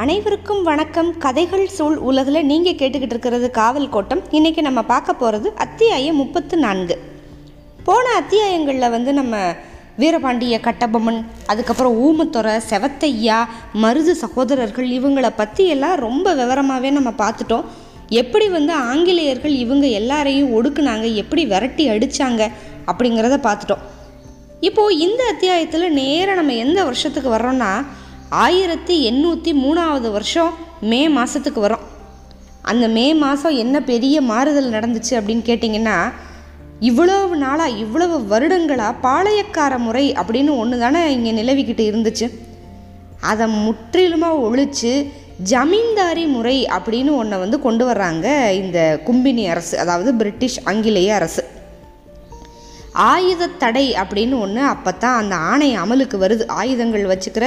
அனைவருக்கும் வணக்கம். கதைகள் சூழ் உலகில் நீங்கள் கேட்டுக்கிட்டு இருக்கிறது காவல் கோட்டம். இன்றைக்கி நம்ம பார்க்க போகிறது அத்தியாயம் முப்பத்து நான்கு. போன அத்தியாயங்களில் வந்து நம்ம வீரபாண்டிய கட்டபொம்மன் அதுக்கப்புறம் ஊமத்துறை செவத்தையா மருது சகோதரர்கள் இவங்களை பற்றி எல்லாம் ரொம்ப விவரமாகவே நம்ம பார்த்துட்டோம். எப்படி வந்து ஆங்கிலேயர்கள் இவங்க எல்லாரையும் ஒடுக்குனாங்க எப்படி விரட்டி அடித்தாங்க அப்படிங்கிறத பார்த்துட்டோம். இப்போது இந்த அத்தியாயத்தில் நேராக நம்ம எந்த வருஷத்துக்கு வர்றோம்னா ஆயிரத்தி எண்ணூற்றி மூணாவது வருஷம் மே மாதத்துக்கு வரோம். அந்த மே மாதம் என்ன பெரிய மாறுதல் நடந்துச்சு அப்படின்னு கேட்டிங்கன்னா இவ்வளவு நாளாக இவ்வளவு வருடங்களாக பாளையக்கார முறை அப்படின்னு ஒன்று தானே இங்கே நிலவிக்கிட்டு இருந்துச்சு. அதை முற்றிலுமாக ஒழிச்சு ஜமீன்தாரி முறை அப்படின்னு ஒன்றை வந்து கொண்டு வர்றாங்க இந்த கும்பினி அரசு அதாவது பிரிட்டிஷ் ஆங்கிலேய அரசு. ஆயுத தடை அப்படின்னு ஒன்று அப்போ தான் அந்த ஆணை அமலுக்கு வருது. ஆயுதங்கள் வச்சுக்கிற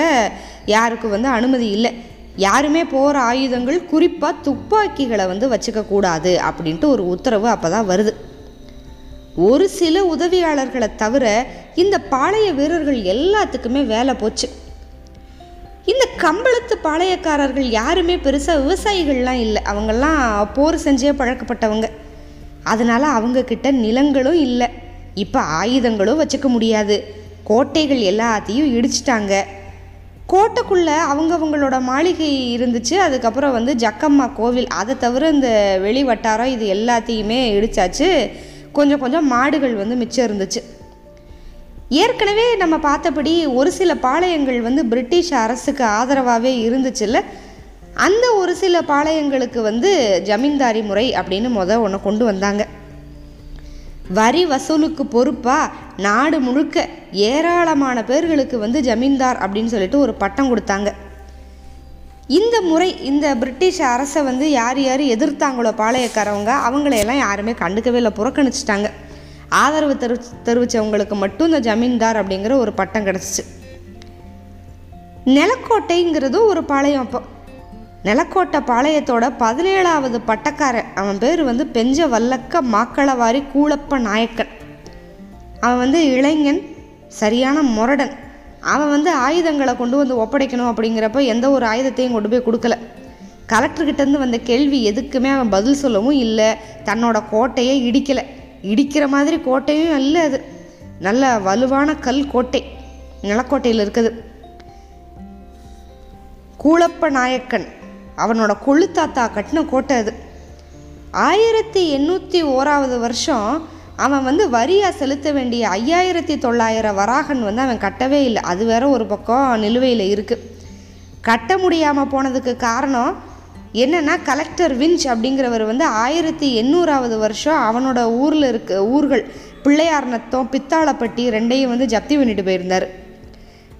யாருக்கு வந்து அனுமதி இல்லை. யாருமே போகிற ஆயுதங்கள் குறிப்பாக துப்பாக்கிகளை வந்து வச்சுக்கக்கூடாது அப்படின்ட்டு ஒரு உத்தரவு அப்போ தான் வருது. ஒரு சில உதவியாளர்களை தவிர இந்த பாளைய வீரர்கள் எல்லாத்துக்குமே வேலை போச்சு. இந்த கம்பளத்து பாளையக்காரர்கள் யாருமே பெருசாக விவசாயிகள்லாம் இல்லை. அவங்கெல்லாம் போர் செஞ்சே பழக்கப்பட்டவங்க. அதனால் அவங்கக்கிட்ட நிலங்களும் இல்லை. இப்போ ஆயுதங்களும் வச்சுக்க முடியாது. கோட்டைகள் எல்லாத்தையும் இடிச்சிட்டாங்க. கோட்டைக்குள்ளே அவங்கவங்களோட மாளிகை இருந்துச்சு. அதுக்கப்புறம் வந்து ஜக்கம்மா கோவில் அதை தவிர இந்த வெளி வட்டாரம் இது எல்லாத்தையுமே இடிச்சாச்சு. கொஞ்சம் கொஞ்சம் மாடுகள் வந்து மிச்சம் இருந்துச்சு. ஏற்கனவே நம்ம பார்த்தபடி ஒரு சில பாளையங்கள் வந்து பிரிட்டிஷ் அரசுக்கு ஆதரவாகவே இருந்துச்சுல்ல? அந்த ஒரு சில பாளையங்களுக்கு வந்து ஜமீன்தாரி முறை அப்படின்னு முத ஒன்று கொண்டு வந்தாங்க. வரி வசூலுக்கு பொறுப்பாக நாடு முழுக்க ஏராளமான பேர்களுக்கு வந்து ஜமீன்தார் அப்படின்னு சொல்லிட்டு ஒரு பட்டம் கொடுத்தாங்க. இந்த முறை இந்த பிரிட்டிஷ் அரசை வந்து யார் யார் எதிர்த்தாங்களோ பாளையக்காரவங்க அவங்களையெல்லாம் யாருமே கண்டுக்கவே இல்லை புறக்கணிச்சிட்டாங்க. ஆதரவு தெரு தெரிவித்தவங்களுக்கு மட்டும் இந்த ஜமீன்தார் அப்படிங்கிற ஒரு பட்டம் கிடச்சிச்சு. நிலக்கோட்டைங்கிறதும் ஒரு பாளையம் அப்போ. நிலக்கோட்டை பாளையத்தோட பதினேழாவது பட்டக்காரன் அவன் பேர் வந்து பெஞ்ச வல்லக்க மாக்களவாரி கூளப்ப நாயக்கன். அவன் வந்து இளைஞன் சரியான முரடன். அவன் வந்து ஆயுதங்களை கொண்டு வந்து ஒப்படைக்கணும் அப்படிங்கிறப்ப எந்த ஒரு ஆயுதத்தையும் கொண்டு போய் கொடுக்கல. கலெக்டர்கிட்டேருந்து வந்த கேள்வி எதுக்குமே அவன் பதில் சொல்லவும் இல்லை. தன்னோட கோட்டையை இடிக்கலை. இடிக்கிற மாதிரி கோட்டையும் இல்லை அது. நல்ல வலுவான கல் கோட்டை நிலக்கோட்டையில் இருக்குது. கூளப்ப நாயக்கன். அவனோட கொழுத்தாத்தா கட்டின கோட்டை அது. ஆயிரத்தி எண்ணூற்றி ஓராவது வருஷம் அவன் வந்து வரியாக செலுத்த வேண்டிய ஐயாயிரத்தி தொள்ளாயிரம் வராகன் வந்து அவன் கட்டவே இல்லை. அது வேற ஒரு பக்கம் நிலுவையில் இருக்குது கட்ட முடியாமல் போனதுக்கு காரணம் என்னென்னா கலெக்டர் விஞ்ச் அப்படிங்கிறவர் வந்து ஆயிரத்தி எண்ணூறாவது வருஷம் அவனோட ஊரில் இருக்க ஊர்கள் பிள்ளையார் நத்தம் பித்தாளப்பட்டி ரெண்டையும் வந்து ஜப்தி பண்ணிட்டு போயிருந்தார்.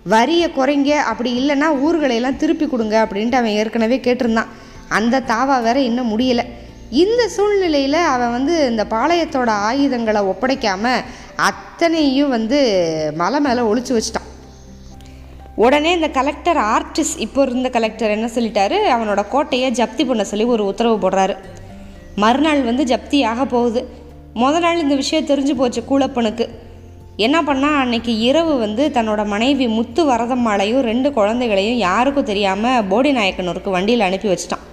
வரியை குறைங்க அப்படி இல்லைன்னா ஊர்களையெல்லாம் திருப்பி கொடுங்க அப்படின்ட்டு அவன் ஏற்கனவே கேட்டிருந்தான். அந்த தாவா வேற இன்னும் முடியலை. இந்த சூழ்நிலையில் அவன் வந்து இந்த பாளையத்தோட ஆயுதங்களை ஒப்படைக்காம அத்தனையும் வந்து மலை மேலே ஒழிச்சு வச்சிட்டான். உடனே இந்த கலெக்டர் ஆர்டிஸ்ட் இப்போ இருந்த கலெக்டர் என்ன சொல்லிட்டாரு? அவனோட கோட்டையை ஜப்தி பண்ண சொல்லி ஒரு உத்தரவு போடுறாரு. மறுநாள் வந்து ஜப்தி ஆக போகுது. முத நாள் இந்த விஷயம் தெரிஞ்சு போச்சு கூலப்பனுக்கு. என்ன பண்ணால் அன்னைக்கு இரவு வந்து தன்னோட மனைவி முத்து வரதம்மாளையும் ரெண்டு குழந்தைகளையும் யாருக்கும் தெரியாமல் போடி நாயக்கனூருக்கு வண்டியில் அனுப்பி வச்சிட்டான்.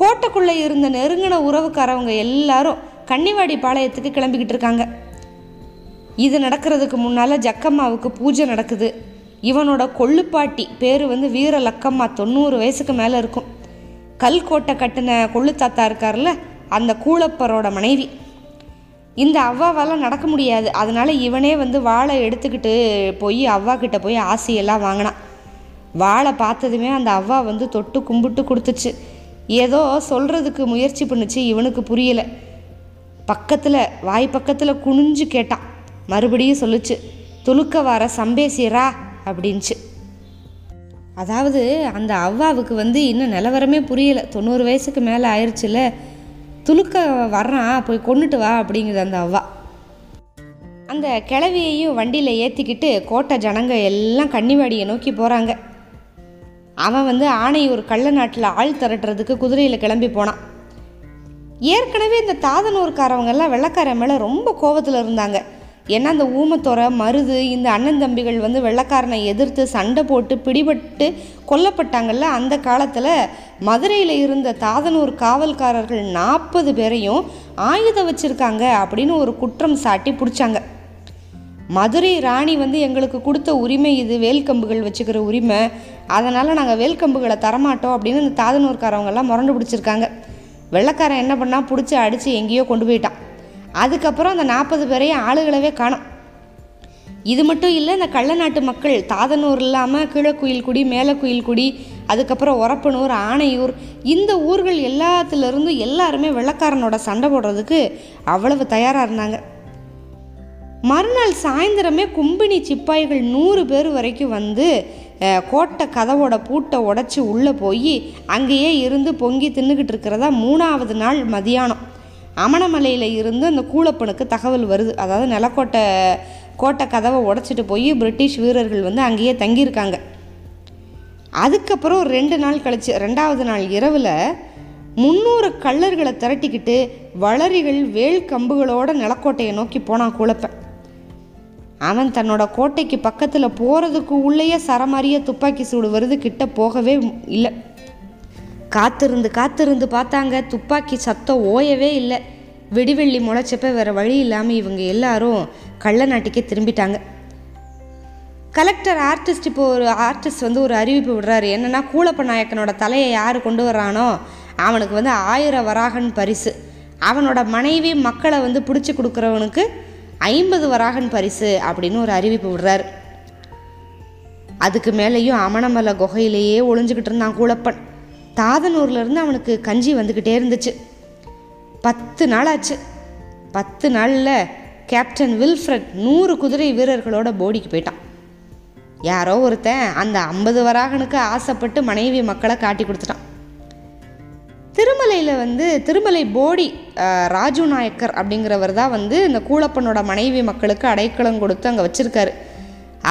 கோட்டைக்குள்ளே இருந்த நெருங்கின உறவுக்காரவங்க எல்லாரும் கன்னிவாடி பாளையத்துக்கு கிளம்பிக்கிட்டு இருக்காங்க. இது நடக்கிறதுக்கு முன்னால் ஜக்கம்மாவுக்கு பூஜை நடக்குது. இவனோட கொள்ளுப்பாட்டி பேர் வந்து வீர லக்கம்மா தொண்ணூறு வயசுக்கு மேலே இருக்கும். கல் கோட்டை கட்டின கொள்ளுத்தாத்தா இருக்கார்ல அந்த கூழப்பரோட மனைவி. இந்த அவ்வாவால் நடக்க முடியாது. அதனால் இவனே வந்து வாழை எடுத்துக்கிட்டு போய் அவ்வா கிட்ட போய் ஆசையெல்லாம் வாங்கினான். வாழை பார்த்ததுமே அந்த அவ்வா வந்து தொட்டு கும்பிட்டு கொடுத்துச்சு. ஏதோ சொல்கிறதுக்கு முயற்சி பண்ணுச்சு இவனுக்கு புரியலை. பக்கத்தில் வாய் பக்கத்தில் குனிஞ்சு கேட்டான். மறுபடியும் சொல்லுச்சு துலுக்க வர சம்பேசியரா? அப்படின்ச்சு. அதாவது அந்த அவ்வாவுக்கு வந்து இன்னும் நிலவரமே புரியலை. தொண்ணூறு வயசுக்கு மேலே ஆயிடுச்சுல துலுக்க வர்றான் போய் கொண்டுட்டு வா அப்படிங்குது அந்த அவ்வா. அந்த கிளவியையும் வண்டியில் ஏற்றிக்கிட்டு கோட்டை ஜனங்க எல்லாம் கன்னிவாடியை நோக்கி போகிறாங்க அவன் வந்து ஆணையூர் கள்ள நாட்டில் ஆள் திரட்டுறதுக்கு குதிரையில் கிளம்பி போனான். ஏற்கனவே இந்த தாதனூர்காரவங்கெல்லாம் வெள்ளக்காரன் மேலே ரொம்ப கோபத்தில் இருந்தாங்க. ஏன்னா அந்த ஊமத்தொரை மருது இந்த அண்ணன் தம்பிகள் வந்து வெள்ளக்காரனை எதிர்த்து சண்டை போட்டு பிடிபட்டு கொல்லப்பட்டாங்கல்ல அந்த காலத்தில் மதுரையில் இருந்த தாதனூர் காவல்காரர்கள் நாற்பது பேரையும் ஆயுதம் வச்சுருக்காங்க அப்படின்னு ஒரு குற்றம் சாட்டி பிடிச்சாங்க. மதுரை ராணி வந்து எங்களுக்கு கொடுத்த உரிமை இது வேல்கம்புகள் வச்சுக்கிற உரிமை. அதனால் நாங்கள் வேல்கம்புகளை தரமாட்டோம் அப்படின்னு இந்த தாதனூர்காரவங்கெல்லாம் முரண்டு பிடிச்சிருக்காங்க. வெள்ளைக்காரன் என்ன பண்ணால் பிடிச்சி அடித்து எங்கேயோ கொண்டு போயிட்டான். அதுக்கப்புறம் அந்த நாற்பது பேரையும் ஆளுகளவே காணும். இது மட்டும் இல்லை இந்த கள்ளநாட்டு மக்கள் தாதனூர் இல்லாமல் கீழக்குயில்குடி மேலக்குயில்குடி அதுக்கப்புறம் ஒரப்பனூர் ஆணையூர் இந்த ஊர்கள் எல்லாத்துலேருந்தும் எல்லாருமே வெள்ளக்காரனோட சண்டை போடுறதுக்கு அவ்வளவு தயாராக இருந்தாங்க. மறுநாள் சாயந்தரமே கும்பினி சிப்பாய்கள் நூறு பேர் வரைக்கும் வந்து கோட்டை கதவோட பூட்டை உடச்சி உள்ளே போய் அங்கேயே இருந்து பொங்கி தின்னுக்கிட்டு இருக்கிறதா மூணாவது நாள் மதியானம். அமணமலையில் இருந்து அந்த கூலப்பனுக்கு தகவல் வருது. அதாவது நிலக்கோட்டை கோட்டை கதவை உடச்சிட்டு போய் பிரிட்டிஷ் வீரர்கள் வந்து அங்கேயே தங்கியிருக்காங்க. அதுக்கப்புறம் ரெண்டு நாள் கழிச்சு ரெண்டாவது நாள் இரவில் முந்நூறு கள்ளர்களை திரட்டிக்கிட்டு வளரிகள் வேல் கம்புகளோட நிலக்கோட்டையை நோக்கி போனான் கூலப்பன். அவன் தன்னோட கோட்டைக்கு பக்கத்தில் போகிறதுக்கு உள்ளேயே சரமாரியாக துப்பாக்கி சூடு வருது கிட்ட போகவே இல்லை. காத்திருந்து காத்திருந்து பார்த்தாங்க. துப்பாக்கி சத்தம் ஓயவே இல்லை. வெடிவெள்ளி முளைச்சப்ப வேற வழி இல்லாமல் இவங்க எல்லாரும் கள்ள நாட்டுக்கே திரும்பிட்டாங்க. கலெக்டர் ஆர்டிஸ்ட் இப்போ ஒரு ஆர்டிஸ்ட் வந்து ஒரு அறிவிப்பு விடுறாரு. என்னன்னா கூலப்ப நாயக்கனோட தலையை யார் கொண்டு வர்றானோ அவனுக்கு வந்து ஆயிரம் வராகன் பரிசு. அவனோட மனைவி மக்களை வந்து பிடிச்சி கொடுக்குறவனுக்கு ஐம்பது வராகன் பரிசு அப்படின்னு ஒரு அறிவிப்பு விடுறாரு. அதுக்கு மேலேயும் அமணமலை குகையிலேயே ஒளிஞ்சுக்கிட்டு இருந்தான் கூலப்பன். தாதனூர்லேருந்து அவனுக்கு கஞ்சி வந்துக்கிட்டே இருந்துச்சு. பத்து நாள் ஆச்சு பத்து நாளில் கேப்டன் வில்ஃப்ரட் நூறு குதிரை வீரர்களோட போடிக்கு போயிட்டான். யாரோ ஒருத்தன் அந்த ஐம்பது வராகனுக்கு ஆசைப்பட்டு மனைவி மக்களை காட்டி கொடுத்துட்டான். திருமலையில் வந்து திருமலை போடி ராஜு நாயக்கர் அப்படிங்கிறவர் தான் வந்து இந்த கூலப்பனோட மனைவி மக்களுக்கு அடைக்கலம் கொடுத்து அங்கே வச்சுருக்காரு.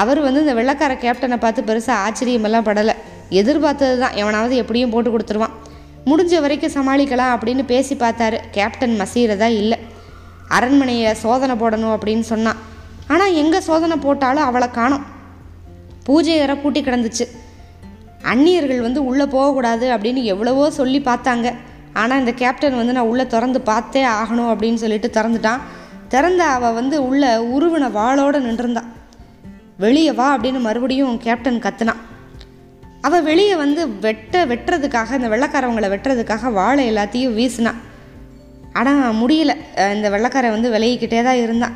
அவர் வந்து இந்த வெள்ளக்கார கேப்டனை பார்த்து பெருசாக ஆச்சரியமெல்லாம் படலை. எதிர்பார்த்தது தான் எவனாவது எப்படியும் போட்டு கொடுத்துருவான். முடிஞ்ச வரைக்கும் சமாளிக்கலாம் அப்படின்னு பேசி பார்த்தாரு. கேப்டன் மசீரதா இல்லை. அரண்மனையை சோதனை போடணும் அப்படின்னு சொன்னான். ஆனால் எங்கே சோதனை போட்டாலும் அவளை காணோம். பூஜை அறை பூட்டி கிடந்துச்சு. அந்நியர்கள் வந்து உள்ளே போகக்கூடாது அப்படின்னு எவ்வளவோ சொல்லி பார்த்தாங்க. ஆனால் இந்த கேப்டன் வந்து நான் உள்ளே திறந்து பார்த்தே ஆகணும் அப்படின்னு சொல்லிட்டு திறந்துட்டான். திறந்த அவள் வந்து உள்ள உருவின வாளோடு நின்றுருந்தான் வெளியே வா அப்படின்னு மறுபடியும் கேப்டன் கத்துனான். அவள் வெளியே வந்து வெட்ட வெட்டுறதுக்காக இந்த வெள்ளக்காரவங்களை வெட்டுறதுக்காக வாழை எல்லாத்தையும் வீசினான் ஆனால் முடியல. இந்த வெள்ளக்காரன் வந்து விலகிக்கிட்டே தான் இருந்தான்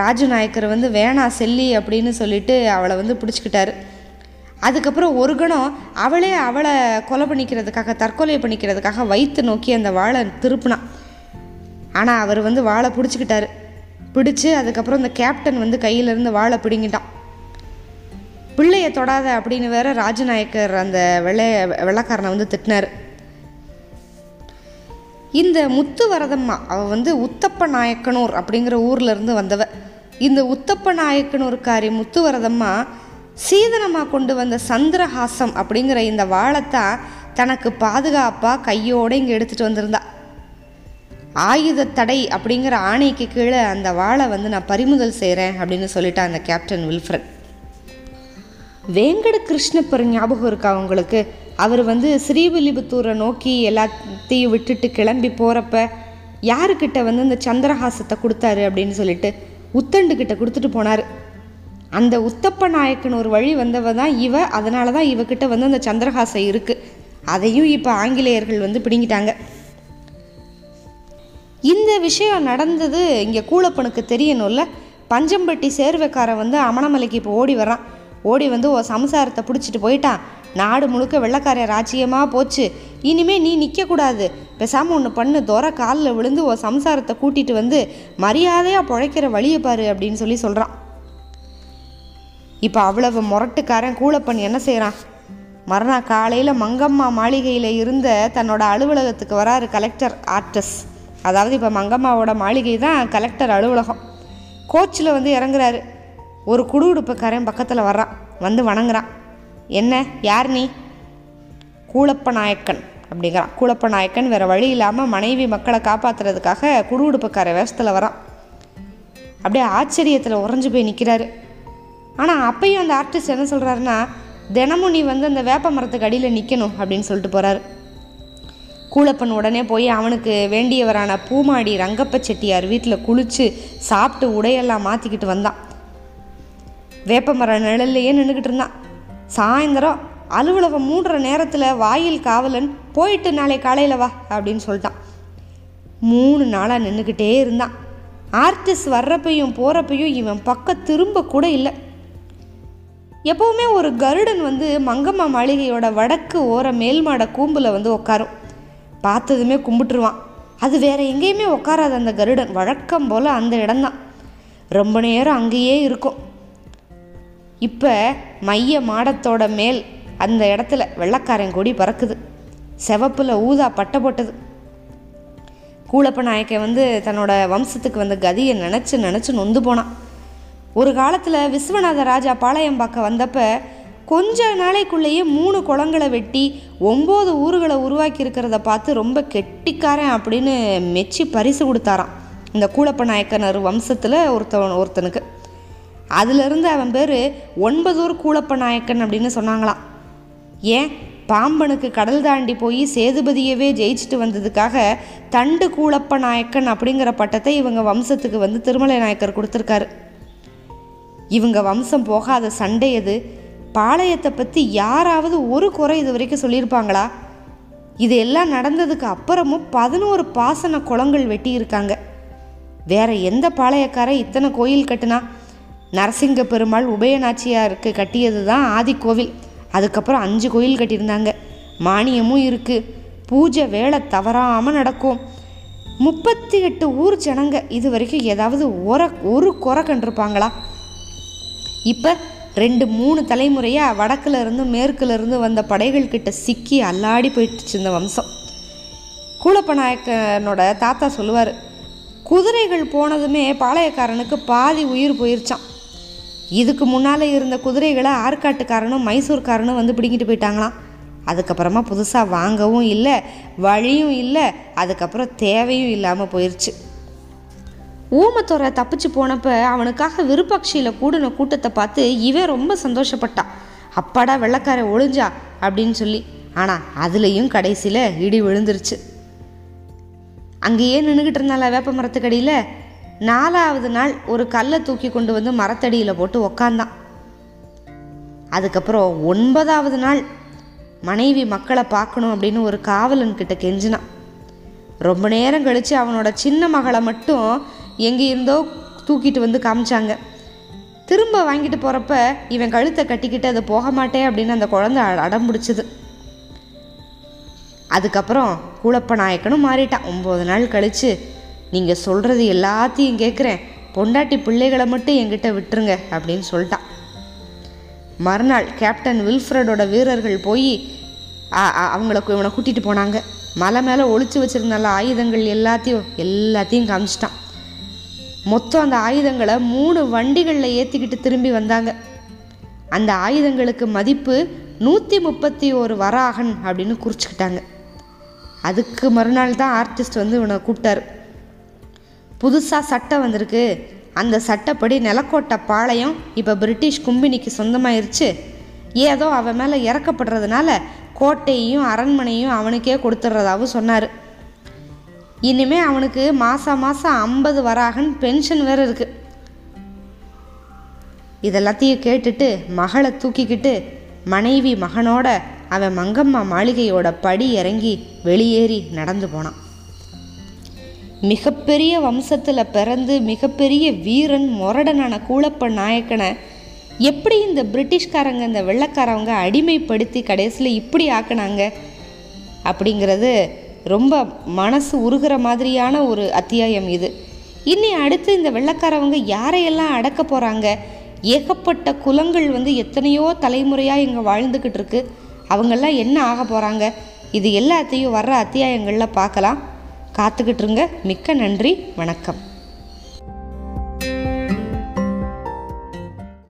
ராஜு நாயக்கர் வந்து வேணா செல்லி அப்படின்னு சொல்லிட்டு அவளை வந்து பிடிச்சிக்கிட்டாரு. அதுக்கப்புறம் ஒரு கணம் அவளே அவளை கொலை பண்ணிக்கிறதுக்காக தற்கொலை பண்ணிக்கிறதுக்காக வயிற்று நோக்கி அந்த வாழை திருப்பினான் ஆனால் அவர் வந்து வாழை பிடிச்சிக்கிட்டாரு. பிடிச்சி அதுக்கப்புறம் இந்த கேப்டன் வந்து கையிலேருந்து வாழை பிடுங்கிட்டான். பிள்ளைய தொடாத அப்படின்னு வேற ராஜநாயக்கர் அந்த வெள்ளை வெள்ளக்காரனை வந்து திட்டினார். இந்த முத்து வரதம்மா அவ வந்து உத்தப்ப நாயக்கனூர் அப்படிங்கிற ஊர்ல இருந்து வந்தவ. இந்த உத்தப்ப நாயக்கனூர்காரி முத்து வரதம்மா சீதனமாக கொண்டு வந்த சந்திரஹாசம் அப்படிங்கிற இந்த வாழைத்தான் தனக்கு பாதுகாப்பாக கையோடு இங்கே எடுத்துகிட்டு வந்திருந்தா. ஆயுத தடை அப்படிங்கிற ஆணைக்கு கீழே அந்த வாழை வந்து நான் பறிமுதல் செய்கிறேன் அப்படின்னு சொல்லிட்டான் அந்த கேப்டன் வில்ஃப்ரன். வேங்கட கிருஷ்ணப்பர் ஞாபகம் இருக்கா அவங்களுக்கு அவர் வந்து ஸ்ரீவில்லிபுத்தூரை நோக்கி எல்லாத்தையும் விட்டுட்டு கிளம்பி போகிறப்ப யாருக்கிட்ட வந்து இந்த சந்திரஹாசத்தை கொடுத்தாரு அப்படின்னு சொல்லிட்டு உத்தண்டுக்கிட்ட கொடுத்துட்டு போனார். அந்த உத்தப்ப நாயக்கன் ஒரு வழி வந்தவ தான் இவ அதனால தான் இவக்கிட்ட வந்து அந்த சந்திரஹாசம் இருக்குது அதையும் இப்போ ஆங்கிலேயர்கள் வந்து பிடிங்கிட்டாங்க. இந்த விஷயம் நடந்தது இங்கே கூலப்பனுக்கு தெரியணும்ல. பஞ்சம்பட்டி சேர்வைக்காரன் வந்து அமணமலைக்கு இப்போ ஓடி வரான் ஓடி வந்து ஓ சம்சாரத்தை பிடிச்சிட்டு போயிட்டான் நாடு முழுக்க வெள்ளைக்கார ராஜ்யமாக போச்சு. இனிமே நீ நிற்கக்கூடாது பேசாமல் ஒன்று பண்ணு. தோர காலில் விழுந்து ஓ சம்சாரத்தை கூட்டிகிட்டு வந்து மரியாதையாக பிழைக்கிற வழியை பாரு அப்படின்னு சொல்லி சொல்கிறான் இப்போ அவ்வளவு முரட்டுக்காரன் கூலப்பன் என்ன செய்கிறான் மறுநாள் காலையில் மங்கம்மா மாளிகையில் இருந்த தன்னோட அலுவலகத்துக்கு வராரு கலெக்டர் ஆர்டஸ் அதாவது இப்போ மங்கம்மாவோட மாளிகை தான் கலெக்டர் அலுவலகம் கோச்சில் வந்து இறங்குறாரு. ஒரு குடுகுடுப்புக்காரன் பக்கத்தில் வர்றான் வந்து வணங்குறான் என்ன? யார் நீ? கூலப்ப நாயக்கன் அப்படிங்கிறான் கூலப்ப நாயக்கன் வேறு வழி இல்லாமல் மனைவி மக்களை காப்பாற்றுறதுக்காக குடுகுடுப்புக்கார வேஷத்தில் வரான் அப்படியே ஆச்சரியத்தில் உறைஞ்சு போய் நிற்கிறாரு ஆனால் அப்பையும் அந்த ஆர்டிஸ்ட் என்ன சொல்கிறாருன்னா தினமும் நீ வந்து அந்த வேப்ப மரத்துக்கு அடியில் நிற்கணும் அப்படின்னு சொல்லிட்டு போகிறாரு கூலப்பன் உடனே போய் அவனுக்கு வேண்டியவரான பூமாடி ரங்கப்ப செட்டியார் வீட்டில் குளித்து சாப்பிட்டு உடையெல்லாம் மாற்றிக்கிட்டு வந்தான். வேப்பமர நிழல்லையே நின்றுக்கிட்டு இருந்தான். சாயந்தரம் அலுவலகம் மூடுற நேரத்தில் வாயில் காவலன் போயிட்டு நாளை காலையில் வா அப்படின்னு சொல்லிட்டான். மூணு நாளாக நின்றுக்கிட்டே இருந்தான். ஆர்டிஸ்ட் வர்றப்பையும் போகிறப்பையும் இவன் பக்கம் திரும்ப கூட இல்லை. எப்போவுமே ஒரு கருடன் வந்து மங்கம்மா மாளிகையோட வடக்கு ஓர மேல்மாட கூம்பில் வந்து உட்காரும் பார்த்ததுமே கும்பிட்டுருவான். அது வேற எங்கேயுமே உட்காராது அந்த கருடன். வழக்கம் போல் அந்த இடம்தான். ரொம்ப நேரம் அங்கேயே இருக்கும். இப்போ மைய மாடத்தோட மேல் அந்த இடத்துல வெள்ளக்காரன் கொடி பறக்குது. செவப்பில் ஊதா பட்டை போட்டது. கூலப்ப நாயக்கன் வந்து தன்னோட வம்சத்துக்கு வந்த கதியை நினச்சி நினச்சி நொந்து போனான். ஒரு காலத்தில் விஸ்வநாத ராஜா பாளையம் பார்க்க வந்தப்ப கொஞ்ச நாளைக்குள்ளேயே மூணு குளங்களை வெட்டி ஒம்பது ஊர்களை உருவாக்கி இருக்கிறத பார்த்து ரொம்ப கெட்டிக்காரன் அப்படின்னு மெச்சி பரிசு கொடுத்தாராம். இந்த கூலப்ப நாயக்கனர் வம்சத்தில் ஒருத்தவன் ஒருத்தனுக்கு. அதிலிருந்து அவன் பேர் ஒன்பதூர் கூலப்ப நாயக்கன் அப்படின்னு சொன்னாங்களாம். ஏன்? பாம்பனுக்கு கடல் தாண்டி போய் சேதுபதியவே ஜெயிச்சுட்டு வந்ததுக்காக தண்டு கூலப்ப நாயக்கன் அப்படிங்கிற பட்டத்தை இவங்க வம்சத்துக்கு வந்து திருமலை நாயக்கர் கொடுத்துருக்காரு. இவங்க வம்சம் போகாத சண்டை எது? பாளையத்தை பற்றி யாராவது ஒரு குறை இது வரைக்கும் சொல்லியிருப்பாங்களா? இது எல்லாம் நடந்ததுக்கு அப்புறமும் பதினோரு பாசன குளங்கள் வெட்டி இருக்காங்க வேற எந்த பாளையக்காரன் இத்தனை கோயில் கட்டுனா? நரசிங்க பெருமாள் உபயநாச்சியாருக்கு கட்டியது தான் ஆதி கோவில். அதுக்கப்புறம் அஞ்சு கோயில் கட்டியிருந்தாங்க. மானியமும் இருக்குது பூஜை வேலை தவறாமல் நடக்கும். முப்பத்தி எட்டு ஊர் ஜனங்க இது வரைக்கும் ஏதாவது ஒர ஒரு குறை கண்டிருப்பாங்களா? இப்போ ரெண்டு மூணு தலைமுறையாக வடக்குலேருந்து மேற்குலேருந்து வந்த படைகள் கிட்ட சிக்கி அல்லாடி போயிட்டுச்சு இந்த வம்சம். கூலப்ப நாயக்கனோட தாத்தா சொல்லுவார் குதிரைகள் போனதுமே பாளையக்காரனுக்கு பாதி உயிர் போயிருச்சான் இதுக்கு முன்னால் இருந்த குதிரைகளை ஆற்காட்டுக்காரனும் மைசூர்காரனும் வந்து பிடிங்கிட்டு போயிட்டாங்களாம். அதுக்கப்புறமா புதுசாக வாங்கவும் இல்லை வழியும் இல்லை அதுக்கப்புறம் தேவையும் இல்லாமல் போயிடுச்சு ஊமத்தோரை தப்பிச்சு போனப்போ அவனுக்காக விருப்பக்ஷியில் கூடின கூட்டத்தை பார்த்து இவன் ரொம்ப சந்தோஷப்பட்டான். அப்பாடா வெள்ளக்கார ஒளிஞ்சா? அப்படின்னு சொல்லி. ஆனால் அதுலேயும் கடைசியில் இடி விழுந்துருச்சு. அங்கேயே நின்றுக்கிட்டு இருந்தால வேப்ப மரத்துக்கடியில் நாலாவது நாள் ஒரு கல்லை தூக்கி கொண்டு வந்து மரத்தடியில் போட்டு உக்காந்தான். அதுக்கப்புறம் ஒன்பதாவது நாள் மனைவி மக்களை பார்க்கணும் அப்படின்னு ஒரு காவலன் கிட்ட கெஞ்சினான். ரொம்ப நேரம் கழித்து அவனோட சின்ன மகளை மட்டும் எங்கே இருந்தோ தூக்கிட்டு வந்து காமிச்சாங்க. திரும்ப வாங்கிட்டு போகிறப்ப இவன் கழுத்தை கட்டிக்கிட்டு அதை போக மாட்டேன் அப்படின்னு அந்த குழந்தை அடம் பிடிச்சது அதுக்கப்புறம் கூலப்ப நாயக்கனும் மாறிட்டான். ஒம்பது நாள் கழித்து நீங்கள் சொல்கிறது எல்லாத்தையும் கேட்குறேன் பொண்டாட்டி பிள்ளைகளை மட்டும் என்கிட்ட விட்டுருங்க அப்படின்னு சொல்லிட்டான். மறுநாள் கேப்டன் வில்ஃப்ரடோட வீரர்கள் போய் அவங்கள கு- இவனை கூட்டிகிட்டு போனாங்க. மலை மேலே ஒழிச்சு வச்சுருந்தால ஆயுதங்கள் எல்லாத்தையும் எல்லாத்தையும் காமிச்சிட்டான். மொத்தம் அந்த ஆயுதங்களை மூணு வண்டிகளில் ஏற்றிக்கிட்டு திரும்பி வந்தாங்க. அந்த ஆயுதங்களுக்கு மதிப்பு நூற்றி முப்பத்தி ஒரு வராகன் அப்படின்னு குறிச்சிக்கிட்டாங்க. அதுக்கு மறுநாள் தான் ஆர்டிஸ்ட் வந்து இவனை கூப்பிட்டாரு. புதுசாக சட்டம் வந்திருக்கு. அந்த சட்டப்படி நிலக்கோட்டை பாளையம் இப்போ பிரிட்டிஷ் கும்பினிக்கு சொந்தமாயிருச்சு. ஏதோ அவன் மேலே இறக்கப்படுறதுனால கோட்டையையும் அரண்மனையும் அவனுக்கே கொடுத்துட்றதாவும் சொன்னார். இனிமே அவனுக்கு மாதம் மாதம் ஐம்பது வராகன் பென்ஷன் வேறு இருக்குது இதெல்லாத்தையும் கேட்டுட்டு மகளை தூக்கிக்கிட்டு மனைவி மகனோட அவன் மங்கம்மா மாளிகையோட படி இறங்கி வெளியேறி நடந்து போனான். மிகப்பெரிய வம்சத்தில் பிறந்து மிகப்பெரிய வீரன் மொரடனான கூலப்ப நாயக்கனை எப்படி இந்த பிரிட்டிஷ்காரங்க இந்த வெள்ளக்காரவங்க அடிமைப்படுத்தி கடைசியில் இப்படி ஆக்குனாங்க அப்படிங்கிறது ரொம்ப மனசு உருகிற மாதிரியான ஒரு அத்தியாயம் இது. இனி அடுத்து இந்த வெள்ளக்காரவங்க யாரையெல்லாம் அடக்க போகிறாங்க ஏகப்பட்ட குலங்கள் வந்து எத்தனையோ தலைமுறையாக இங்கே வாழ்ந்துக்கிட்டு இருக்கு. அவங்கெல்லாம் என்ன ஆக போகிறாங்க இது எல்லாத்தையும் வர்ற அத்தியாயங்களில் பார்க்கலாம். காத்துக்கிட்டுருங்க. மிக்க நன்றி. வணக்கம்.